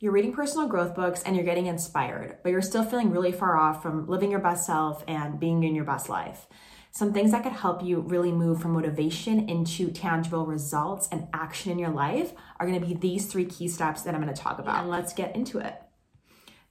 you're reading personal growth books and you're getting inspired, but you're still feeling really far off from living your best self and being in your best life. Some things that could help you really move from motivation into tangible results and action in your life are going to be these three key steps that I'm going to talk about. And let's get into it.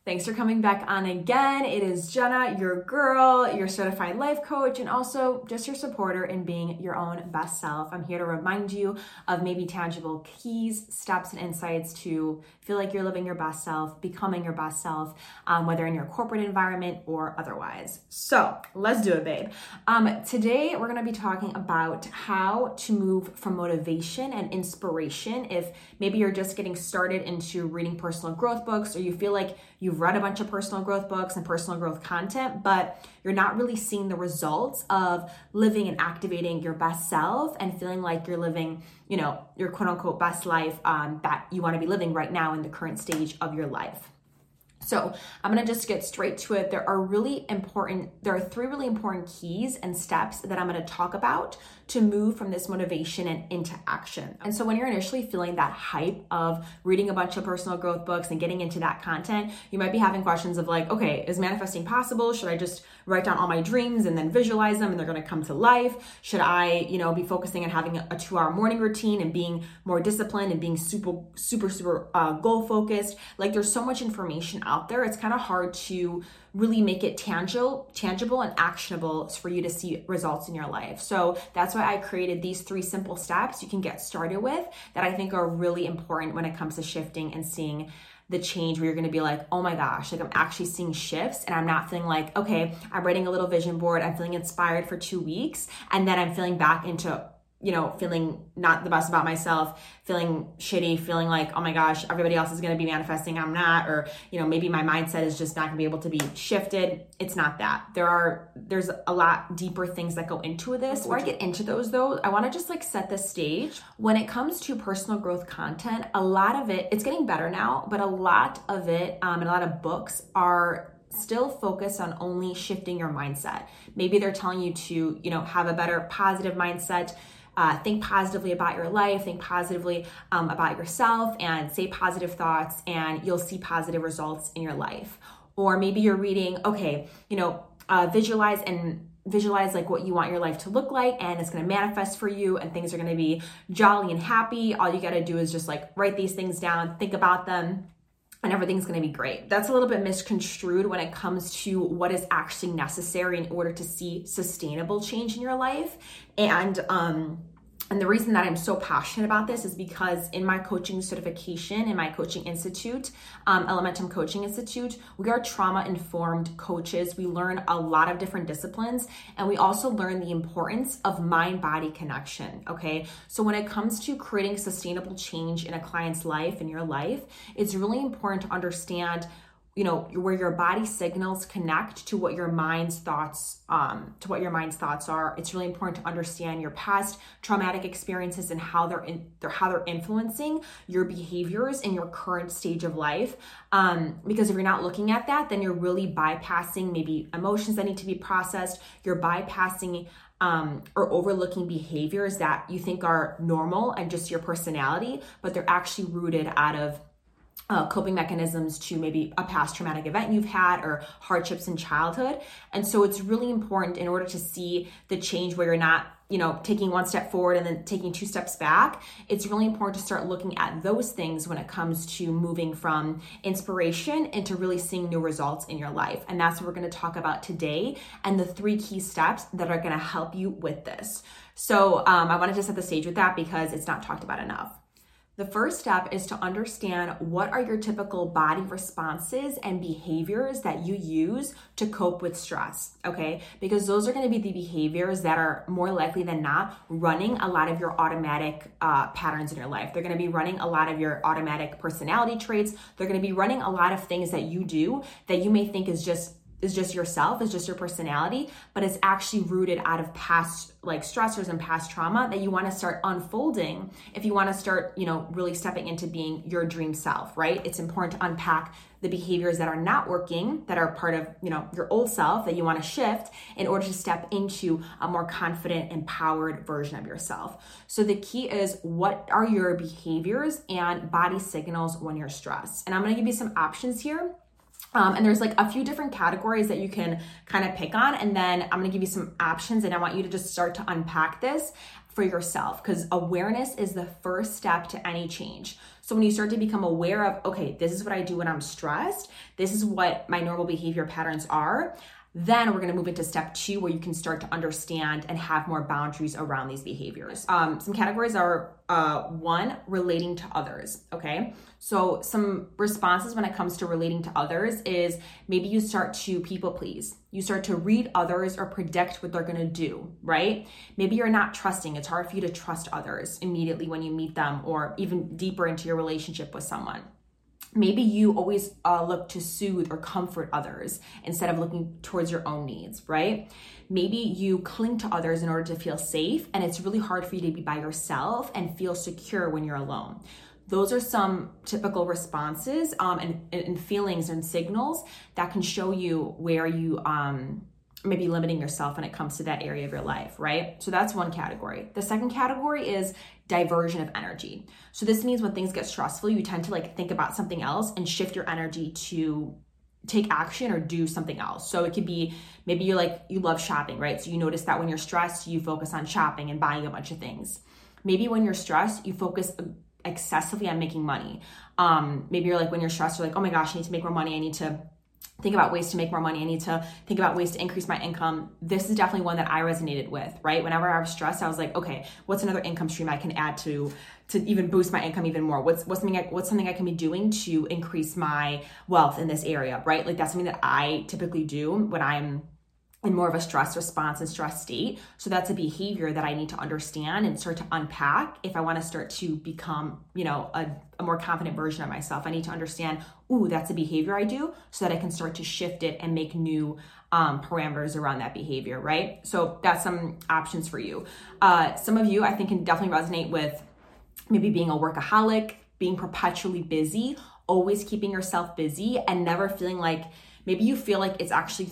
Thanks for coming back on again. It is Jenna, your girl, your certified life coach, and also just your supporter in being your own best self. I'm here to remind you of maybe tangible keys, steps, and insights to feel like you're living your best self, becoming your best self, um, whether in your corporate environment or otherwise. So let's do it, babe. Um, today, we're going to be talking about how to move from motivation and inspiration if maybe you're just getting started into reading personal growth books or you feel like read a bunch of personal growth books and personal growth content, but you're not really seeing the results of living and activating your best self and feeling like you're living, you know, your quote unquote best life um, that you want to be living right now in the current stage of your life. So I'm gonna just get straight to it. There are really important, there are three really important keys and steps that I'm gonna talk about to move from this motivation and into action. And so when you're initially feeling that hype of reading a bunch of personal growth books and getting into that content, you might be having questions of like, okay, is manifesting possible? Should I just write down all my dreams and then visualize them and they're gonna come to life? Should I, you know, be focusing on having a two hour morning routine and being more disciplined and being super, super, super uh, goal focused? Like there's so much information out out there, it's kind of hard to really make it tangible, tangible and actionable for you to see results in your life. So that's why I created these three simple steps you can get started with that I think are really important when it comes to shifting and seeing the change where you're gonna be like, oh my gosh, like I'm actually seeing shifts and I'm not feeling like, okay, I'm writing a little vision board, I'm feeling inspired for two weeks, and then I'm feeling back into you know, feeling not the best about myself, feeling shitty, feeling like, oh my gosh, everybody else is going to be manifesting, I'm not, or, you know, maybe my mindset is just not going to be able to be shifted. It's not that. There are, there's a lot deeper things that go into this. Before I get into those though, I want to just like set the stage. When it comes to personal growth content, a lot of it, it's getting better now, but a lot of it, um, and a lot of books are still focus on only shifting your mindset. Maybe they're telling you to, you know, have a better positive mindset uh, think positively about your life, think positively um, about yourself, and say positive thoughts, and you'll see positive results in your life. Or maybe you're reading, okay, you know, uh, visualize and visualize like what you want your life to look like and it's going to manifest for you and things are going to be jolly and happy all you got to do is just like write these things down think about them and everything's going to be great. That's a little bit misconstrued when it comes to what is actually necessary in order to see sustainable change in your life. And um and the reason that I'm so passionate about this is because in my coaching certification, in my coaching institute, um, Elementum Coaching Institute, we are trauma informed coaches. We learn a lot of different disciplines and we also learn the importance of mind body connection. Okay. So when it comes to creating sustainable change in a client's life, in your life, it's really important to understand you know where your body signals connect to what your mind's thoughts um, to what your mind's thoughts are. It's really important to understand your past traumatic experiences and how they're in they're how they're influencing your behaviors in your current stage of life. Um, because if you're not looking at that then you're really bypassing maybe emotions that need to be processed. You're bypassing um, or overlooking behaviors that you think are normal and just your personality but they're actually rooted out of uh, coping mechanisms to maybe a past traumatic event you've had or hardships in childhood. And so it's really important in order to see the change where you're not, you know, taking one step forward and then taking two steps back. It's really important to start looking at those things when it comes to moving from inspiration into really seeing new results in your life. And that's what we're going to talk about today and the three key steps that are going to help you with this. So um, I wanted to set the stage with that because it's not talked about enough. The first step is to understand what are your typical body responses and behaviors that you use to cope with stress, okay? Because those are gonna be the behaviors that are more likely than not running a lot of your automatic uh, patterns in your life. They're gonna be running a lot of your automatic personality traits. They're gonna be running a lot of things that you do that you may think is just is just yourself, is just your personality, but it's actually rooted out of past like stressors and past trauma that you want to start unfolding if you want to start, you know, really stepping into being your dream self, right? It's important to unpack the behaviors that are not working, that are part of, you know, your old self that you want to shift in order to step into a more confident, empowered version of yourself. So the key is what are your behaviors and body signals when you're stressed? And I'm going to give you some options here um, and there's like a few different categories that you can kind of pick on. And then I'm gonna give you some options and I want you to just start to unpack this for yourself because awareness is the first step to any change. So when you start to become aware of, okay, this is what I do when I'm stressed, this is what my normal behavior patterns are. Then we're going to move into step two, where you can start to understand and have more boundaries around these behaviors. Um, some categories are uh, one, relating to others. Okay. So, some responses when it comes to relating to others is maybe you start to people please. You start to read others or predict what they're going to do, right? Maybe you're not trusting. It's hard for you to trust others immediately when you meet them or even deeper into your relationship with someone maybe you always uh, look to soothe or comfort others instead of looking towards your own needs, right? Maybe you cling to others in order to feel safe, and it's really hard for you to be by yourself and feel secure when you're alone. Those are some typical responses um, and, and feelings and signals that can show you where you um, maybe limiting yourself when it comes to that area of your life, right? So that's one category. The second category is diversion of energy. So this means when things get stressful, you tend to like think about something else and shift your energy to take action or do something else. So it could be maybe you're like you love shopping, right? So you notice that when you're stressed, you focus on shopping and buying a bunch of things. Maybe when you're stressed, you focus excessively on making money. Um, maybe you're like when you're stressed, you're like, oh my gosh, I need to make more money. I need to think about ways to make more money. I need to think about ways to increase my income. This is definitely one that I resonated with, right? Whenever I was stressed, I was like, okay, what's another income stream I can add to to even boost my income even more? What's what's something I, what's something I can be doing to increase my wealth in this area, right? Like that's something that I typically do when I'm in more of a stress response and stress state. So that's a behavior that I need to understand and start to unpack if I want to start to become, you know, a, a, more confident version of myself. I need to understand, ooh, that's a behavior I do so that I can start to shift it and make new um, parameters around that behavior, right? So that's some options for you. Uh, some of you, I think, can definitely resonate with maybe being a workaholic, being perpetually busy, always keeping yourself busy, and never feeling like maybe you feel like it's actually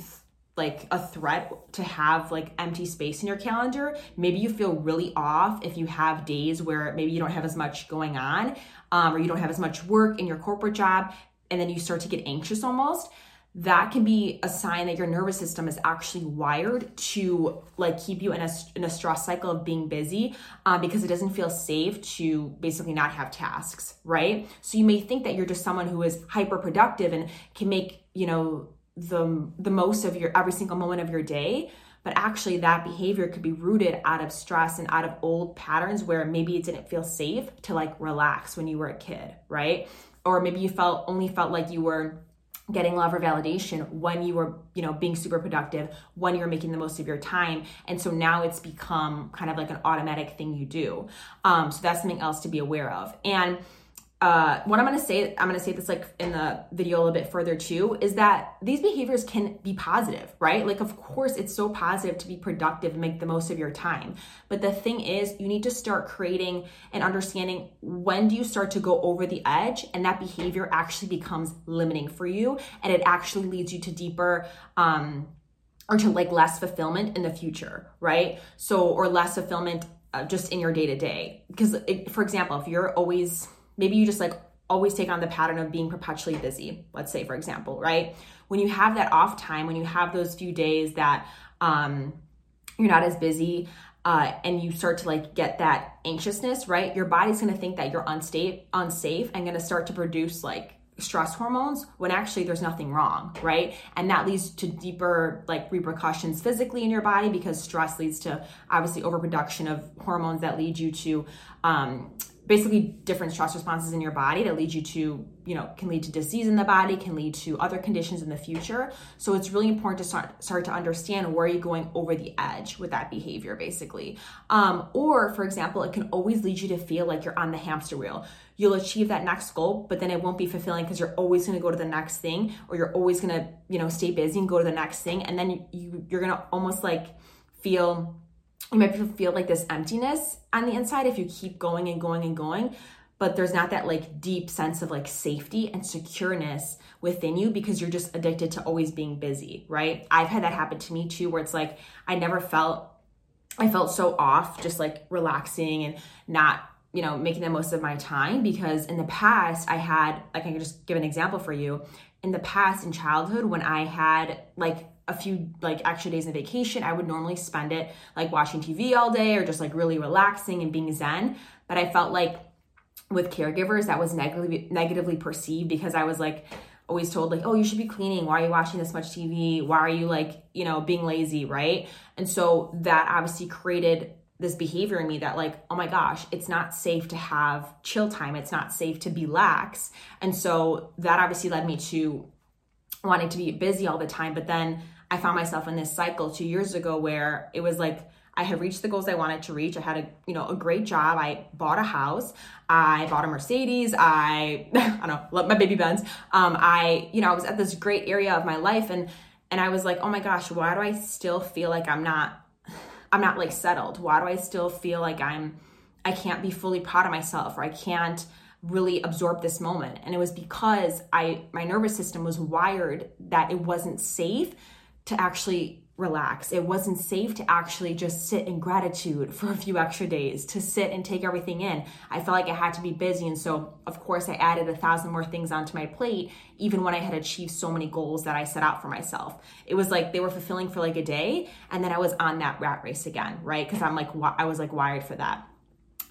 like a threat to have like empty space in your calendar. Maybe you feel really off if you have days where maybe you don't have as much going on um, or you don't have as much work in your corporate job and then you start to get anxious almost. That can be a sign that your nervous system is actually wired to like keep you in a, in a stress cycle of being busy um, because it doesn't feel safe to basically not have tasks, right? So you may think that you're just someone who is hyper productive and can make, you know, the the most of your every single moment of your day. But actually that behavior could be rooted out of stress and out of old patterns where maybe it didn't feel safe to like relax when you were a kid right? Or maybe you felt only felt like you were getting love or validation when you were you know being super productive when you're making the most of your time. And so now it's become kind of like an automatic thing you do. Um, so that's something else to be aware of. And uh, what I'm gonna say, I'm gonna say this like in the video a little bit further too, is that these behaviors can be positive, right? Like, of course, it's so positive to be productive and make the most of your time. But the thing is, you need to start creating and understanding when do you start to go over the edge and that behavior actually becomes limiting for you and it actually leads you to deeper, um, or to like less fulfillment in the future, right? So, or less fulfillment uh, just in your day to day. Because, for example, if you're always maybe you just like always take on the pattern of being perpetually busy, let's say, for example, right? When you have that off time, when you have those few days that um, you're not as busy, uh, and you start to like get that anxiousness, right? Your body's gonna think that you're unsafe, unsafe, and gonna start to produce like stress hormones when actually there's nothing wrong, right? And that leads to deeper like repercussions physically in your body because stress leads to obviously overproduction of hormones that lead you to um, basically different stress responses in your body that lead you to, you know, can lead to disease in the body, can lead to other conditions in the future. So it's really important to start start to understand where you're going over the edge with that behavior, basically. Um, or, for example, it can always lead you to feel like you're on the hamster wheel. You'll achieve that next goal, but then it won't be fulfilling because you're always going to go to the next thing, or you're always going to, you know, stay busy and go to the next thing, and then you, you you're going to almost like feel you might feel like this emptiness on the inside if you keep going and going and going but there's not that like deep sense of like safety and secureness within you because you're just addicted to always being busy right? I've had that happen to me too where it's like i never felt i felt so off just like relaxing and not you know making the most of my time because in the past i had like i can just give an example for you. In the past in childhood when i had like a few like extra days of vacation, I would normally spend it like watching TV all day or just like really relaxing and being zen. But I felt like with caregivers that was negatively negatively perceived because I was like always told like, "Oh, you should be cleaning. Why are you watching this much TV? Why are you like, you know, being lazy, right?" And so that obviously created this behavior in me that like oh my gosh it's not safe to have chill time it's not safe to be lax and so that obviously led me to wanting to be busy all the time but then I found myself in this cycle two years ago where it was like I had reached the goals I wanted to reach. I had a you know a great job. I bought a house. I bought a Mercedes. I I don't know love my baby Benz. Um, I you know I was at this great area of my life and and I was like oh my gosh why do I still feel like I'm not I'm not like settled? Why do I still feel like I'm I can't be fully proud of myself or I can't really absorb this moment and it was because i my nervous system was wired that it wasn't safe to actually relax. It wasn't safe to actually just sit in gratitude for a few extra days, to sit and take everything in. I felt like I had to be busy. And so, of course, I added a thousand more things onto my plate, even when I had achieved so many goals that I set out for myself. It was like they were fulfilling for like a day. And then I was on that rat race again, right? Because I'm like, I was like wired for that.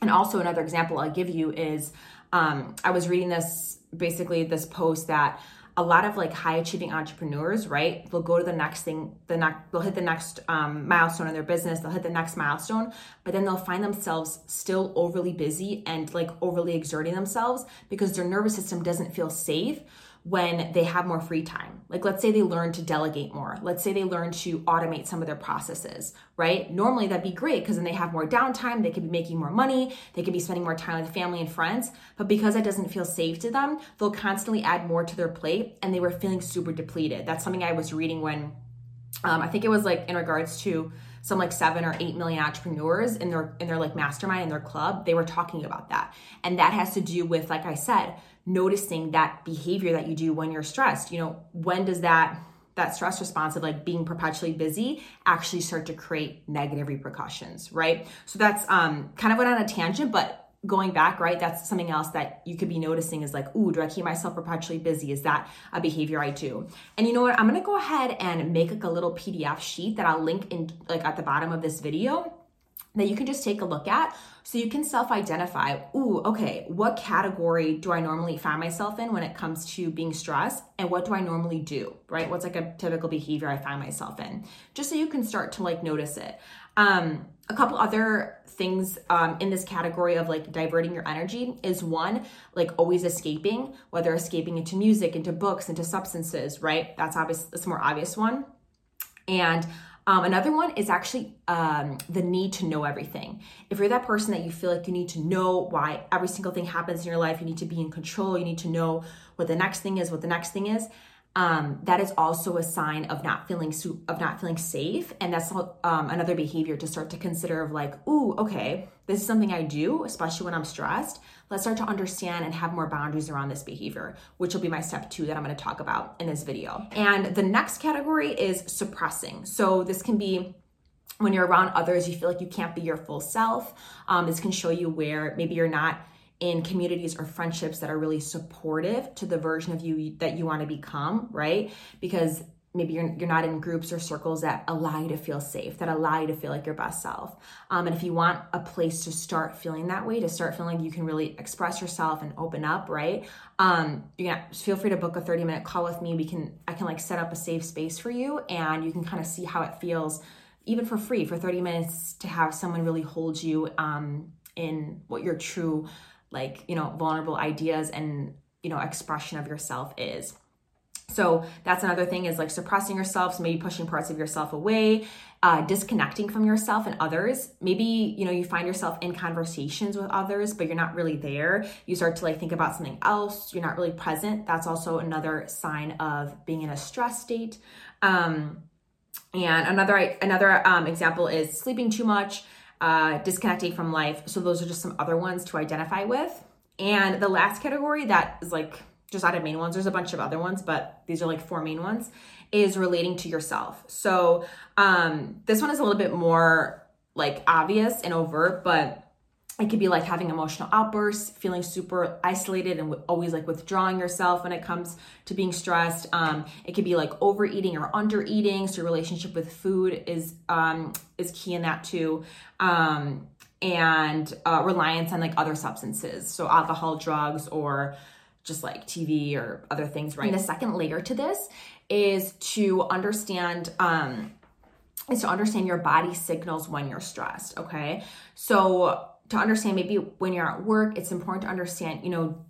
And also, another example I'll give you is um, I was reading this basically this post that a lot of like high achieving entrepreneurs, right? They'll go to the next thing, the next, they'll hit the next um, milestone in their business, they'll hit the next milestone, but then they'll find themselves still overly busy and like overly exerting themselves because their nervous system doesn't feel safe when they have more free time. Like, let's say they learn to delegate more. Let's say they learn to automate some of their processes, right? Normally, that'd be great because then they have more downtime. They could be making more money. They could be spending more time with family and friends. But because it doesn't feel safe to them, they'll constantly add more to their plate and they were feeling super depleted. That's something I was reading when um, I think it was like in regards to some like seven or eight million entrepreneurs in their in their like mastermind in their club they were talking about that and that has to do with like i said noticing that behavior that you do when you're stressed. You know, when does that that stress response of like being perpetually busy actually start to create negative repercussions, right? So that's um kind of went on a tangent, but going back, right, that's something else that you could be noticing is like, ooh, do I keep myself perpetually busy? Is that a behavior I do? And you know what? I'm gonna go ahead and make like a little PDF sheet that I'll link in like at the bottom of this video that you can just take a look at so you can self identify, ooh, okay, what category do I normally find myself in when it comes to being stressed? And what do I normally do, right? What's like a typical behavior I find myself in? Just so you can start to like notice it. Um, a couple other things um, in this category of like diverting your energy is one, like always escaping, whether escaping into music, into books, into substances, right? That's obvious, that's a more obvious one. And um, another one is actually um, the need to know everything. If you're that person that you feel like you need to know why every single thing happens in your life, you need to be in control, you need to know what the next thing is, what the next thing is, um, that is also a sign of not feeling of not feeling safe, and that's um, another behavior to start to consider of like, ooh, okay, this is something I do, especially when I'm stressed. Let's start to understand and have more boundaries around this behavior, which will be my step two that I'm going to talk about in this video. And the next category is suppressing. So this can be when you're around others, you feel like you can't be your full self. Um, this can show you where maybe you're not in communities or friendships that are really supportive to the version of you that you want to become, right? Because maybe you're, you're not in groups or circles that allow you to feel safe, that allow you to feel like your best self. Um, and if you want a place to start feeling that way, to start feeling like you can really express yourself and open up, right? Um, you can feel free to book a 30 minute call with me. We can, I can like set up a safe space for you and you can kind of see how it feels even for free for 30 minutes to have someone really hold you um, in what your true like, you know, vulnerable ideas and, you know, expression of yourself is. So that's another thing is like suppressing yourself, so maybe pushing parts of yourself away, uh, disconnecting from yourself and others. Maybe you know you find yourself in conversations with others, but you're not really there. You start to like think about something else. You're not really present. That's also another sign of being in a stress state. Um, and another another um, example is sleeping too much, uh, disconnecting from life. So those are just some other ones to identify with. And the last category that is like just out of main ones. There's a bunch of other ones, but these are like four main ones. Is relating to yourself. So um, this one is a little bit more like obvious and overt, but it could be like having emotional outbursts, feeling super isolated and always like withdrawing yourself when it comes to being stressed. Um, it could be like overeating or undereating. So your relationship with food is um, is key in that too. Um, and uh, reliance on like other substances, so alcohol, drugs, or just like TV or other things, right? And the second layer to this is to understand um is to understand your body signals when you're stressed, okay? So to understand maybe when you're at work, it's important to understand, you know,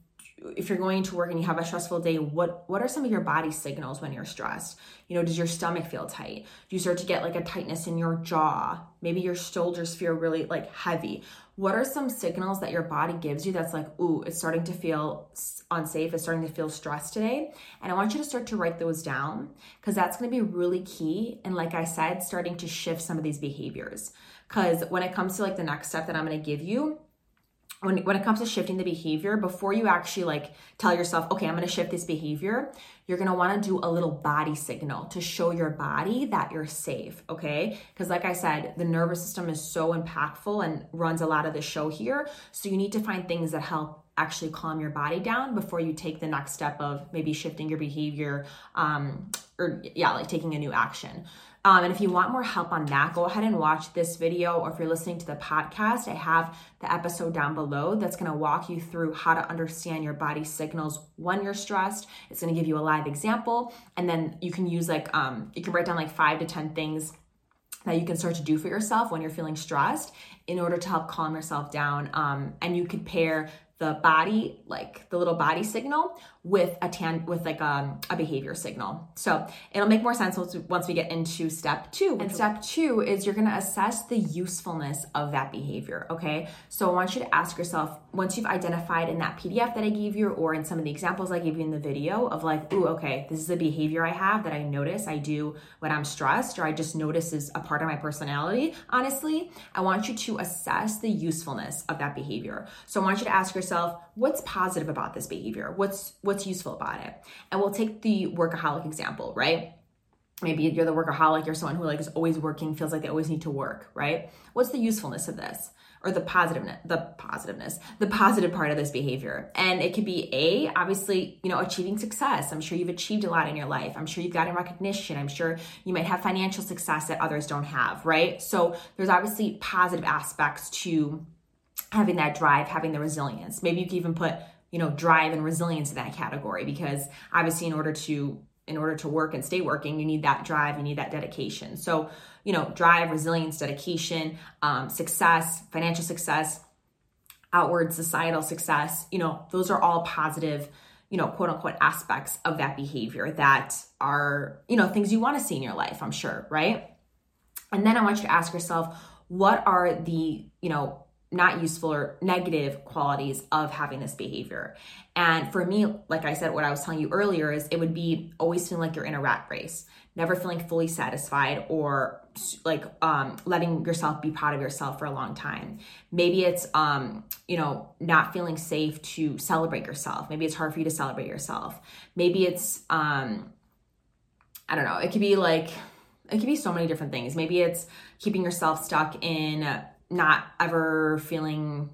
if you're going to work and you have a stressful day, what what are some of your body signals when you're stressed? You know, does your stomach feel tight? Do you start to get like a tightness in your jaw? Maybe your shoulders feel really like heavy. What are some signals that your body gives you that's like, ooh, it's starting to feel unsafe, it's starting to feel stressed today? And I want you to start to write those down because that's going to be really key. And like I said, starting to shift some of these behaviors. Because when it comes to like the next step that I'm going to give you, when, when it comes to shifting the behavior, before you actually like tell yourself, okay, I'm gonna shift this behavior, you're gonna wanna do a little body signal to show your body that you're safe, okay? Because, like I said, the nervous system is so impactful and runs a lot of the show here. So, you need to find things that help actually calm your body down before you take the next step of maybe shifting your behavior um, or, yeah, like taking a new action. Um, and if you want more help on that, go ahead and watch this video. Or if you're listening to the podcast, I have the episode down below that's going to walk you through how to understand your body signals when you're stressed. It's going to give you a live example. And then you can use like, um, you can write down like five to 10 things that you can start to do for yourself when you're feeling stressed in order to help calm yourself down. Um, and you could pair the body, like the little body signal, with a tan with like a, um, a behavior signal. So it'll make more sense once we, once we get into step two. And step two is you're gonna assess the usefulness of that behavior. Okay. So I want you to ask yourself once you've identified in that PDF that I gave you or in some of the examples I gave you in the video of like, ooh, okay, this is a behavior I have that I notice I do when I'm stressed or I just notice is a part of my personality. Honestly, I want you to assess the usefulness of that behavior. So I want you to ask yourself, what's positive about this behavior? What's what's useful about it? And we'll take the workaholic example, right? Maybe you're the workaholic, you're someone who like is always working, feels like they always need to work, right? What's the usefulness of this? Or the positiveness, the positiveness, the positive part of this behavior. And it could be A, obviously, you know, achieving success. I'm sure you've achieved a lot in your life. I'm sure you've gotten recognition. I'm sure you might have financial success that others don't have, right? So there's obviously positive aspects to having that drive, having the resilience. Maybe you can even put, you know, drive and resilience in that category because obviously in order to in order to work and stay working, you need that drive, you need that dedication. So, you know, drive, resilience, dedication, um, success, financial success, outward societal success, you know, those are all positive, you know, quote unquote aspects of that behavior that are, you know, things you want to see in your life, I'm sure, right? And then I want you to ask yourself, what are the, you know, not useful or negative qualities of having this behavior. And for me, like I said, what I was telling you earlier is it would be always feeling like you're in a rat race, never feeling fully satisfied or like um, letting yourself be proud of yourself for a long time. Maybe it's, um, you know, not feeling safe to celebrate yourself. Maybe it's hard for you to celebrate yourself. Maybe it's, um, I don't know, it could be like, it could be so many different things. Maybe it's keeping yourself stuck in not ever feeling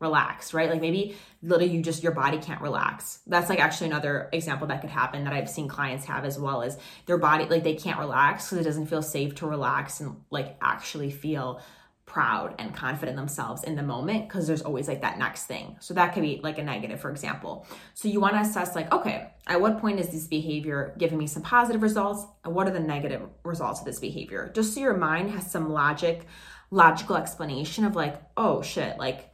relaxed, right? Like maybe literally you just your body can't relax. That's like actually another example that could happen that I've seen clients have as well as their body like they can't relax because it doesn't feel safe to relax and like actually feel proud and confident themselves in the moment because there's always like that next thing. So that could be like a negative, for example. So you want to assess like, okay, at what point is this behavior giving me some positive results and what are the negative results of this behavior? Just so your mind has some logic logical explanation of like, oh shit, like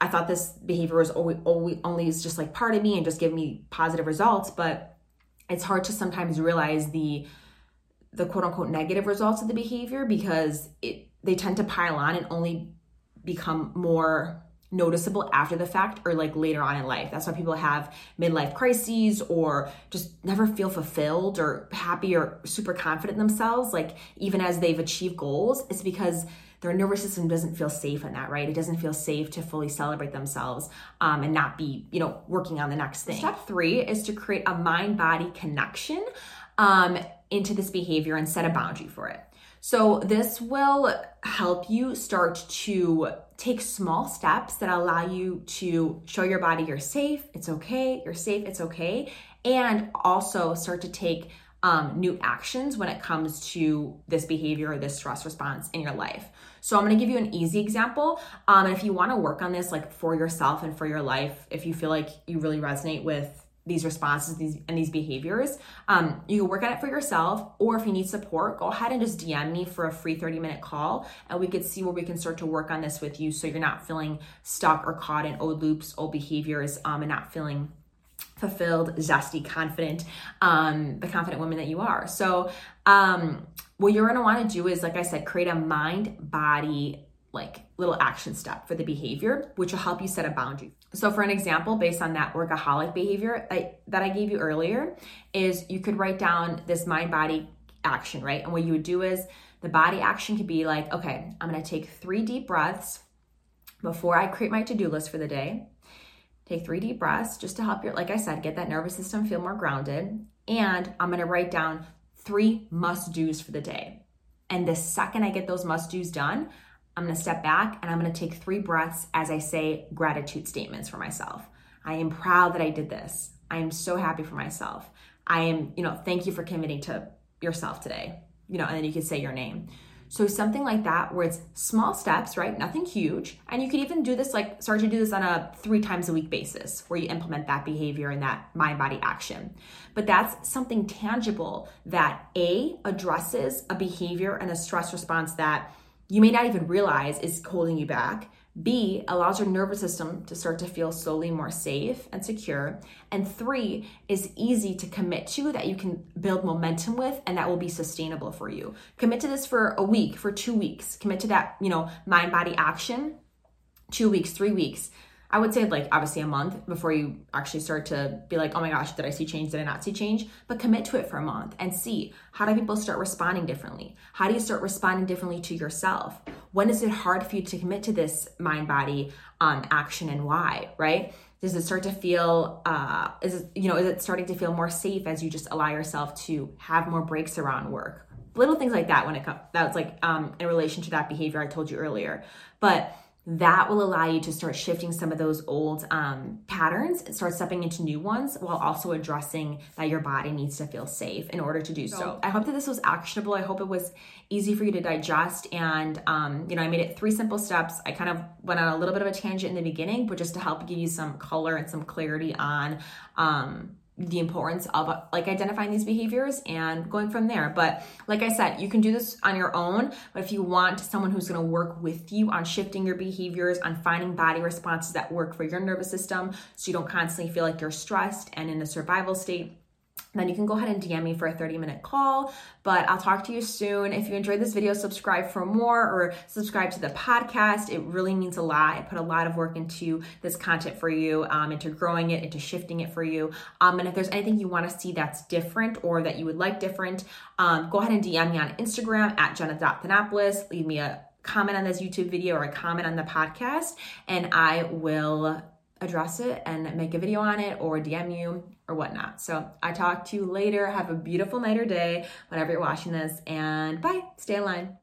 I thought this behavior was always, always only just like part of me and just give me positive results, but it's hard to sometimes realize the the quote unquote negative results of the behavior because it they tend to pile on and only become more noticeable after the fact or like later on in life. That's why people have midlife crises or just never feel fulfilled or happy or super confident in themselves, like even as they've achieved goals. It's because their nervous system doesn't feel safe in that, right? It doesn't feel safe to fully celebrate themselves um, and not be, you know, working on the next thing. Step three is to create a mind body connection um, into this behavior and set a boundary for it. So, this will help you start to take small steps that allow you to show your body you're safe, it's okay, you're safe, it's okay, and also start to take um, new actions when it comes to this behavior or this stress response in your life. So I'm going to give you an easy example. Um, and if you want to work on this, like for yourself and for your life, if you feel like you really resonate with these responses these, and these behaviors, um, you can work on it for yourself. Or if you need support, go ahead and just DM me for a free 30 minute call, and we could see where we can start to work on this with you, so you're not feeling stuck or caught in old loops, old behaviors, um, and not feeling fulfilled, zesty, confident, um, the confident woman that you are. So, um, what you're gonna wanna do is, like I said, create a mind body like little action step for the behavior, which will help you set a boundary. So, for an example, based on that workaholic behavior I, that I gave you earlier, is you could write down this mind body action, right? And what you would do is the body action could be like, okay, I'm gonna take three deep breaths before I create my to do list for the day. Take three deep breaths just to help your, like I said, get that nervous system feel more grounded. And I'm gonna write down three must do's for the day. And the second I get those must do's done, I'm gonna step back and I'm gonna take three breaths as I say gratitude statements for myself. I am proud that I did this. I am so happy for myself. I am, you know, thank you for committing to yourself today, you know, and then you can say your name. So something like that where it's small steps, right? Nothing huge. And you could even do this like start to do this on a 3 times a week basis where you implement that behavior and that mind body action. But that's something tangible that A addresses a behavior and a stress response that you may not even realize is holding you back B, allows your nervous system to start to feel slowly more safe and secure. And three, is easy to commit to that you can build momentum with and that will be sustainable for you. Commit to this for a week, for two weeks. Commit to that, you know, mind body action, two weeks, three weeks. I would say like obviously a month before you actually start to be like, oh my gosh, did I see change? Did I not see change? But commit to it for a month and see how do people start responding differently? How do you start responding differently to yourself? When is it hard for you to commit to this mind body um, action and why, right? Does it start to feel, uh, is it, you know, is it starting to feel more safe as you just allow yourself to have more breaks around work? Little things like that when it comes, that's like um, in relation to that behavior I told you earlier. But that will allow you to start shifting some of those old um, patterns and start stepping into new ones while also addressing that your body needs to feel safe in order to do so. so. I hope that this was actionable. I hope it was easy for you to digest. And, um, you know, I made it three simple steps. I kind of went on a little bit of a tangent in the beginning, but just to help give you some color and some clarity on um, the importance of like identifying these behaviors and going from there. But like I said, you can do this on your own. But if you want someone who's going to work with you on shifting your behaviors, on finding body responses that work for your nervous system so you don't constantly feel like you're stressed and in a survival state, then you can go ahead and DM me for a 30 minute call. But I'll talk to you soon. If you enjoyed this video, subscribe for more or subscribe to the podcast. It really means a lot. I put a lot of work into this content for you, um, into growing it, into shifting it for you. Um, and if there's anything you want to see that's different or that you would like different, um, go ahead and DM me on Instagram at jenna.thanopoulos. Leave me a comment on this YouTube video or a comment on the podcast, and I will address it and make a video on it or DM you or whatnot. So I talk to you later. Have a beautiful night or day, whenever you're watching this, and bye. Stay in line.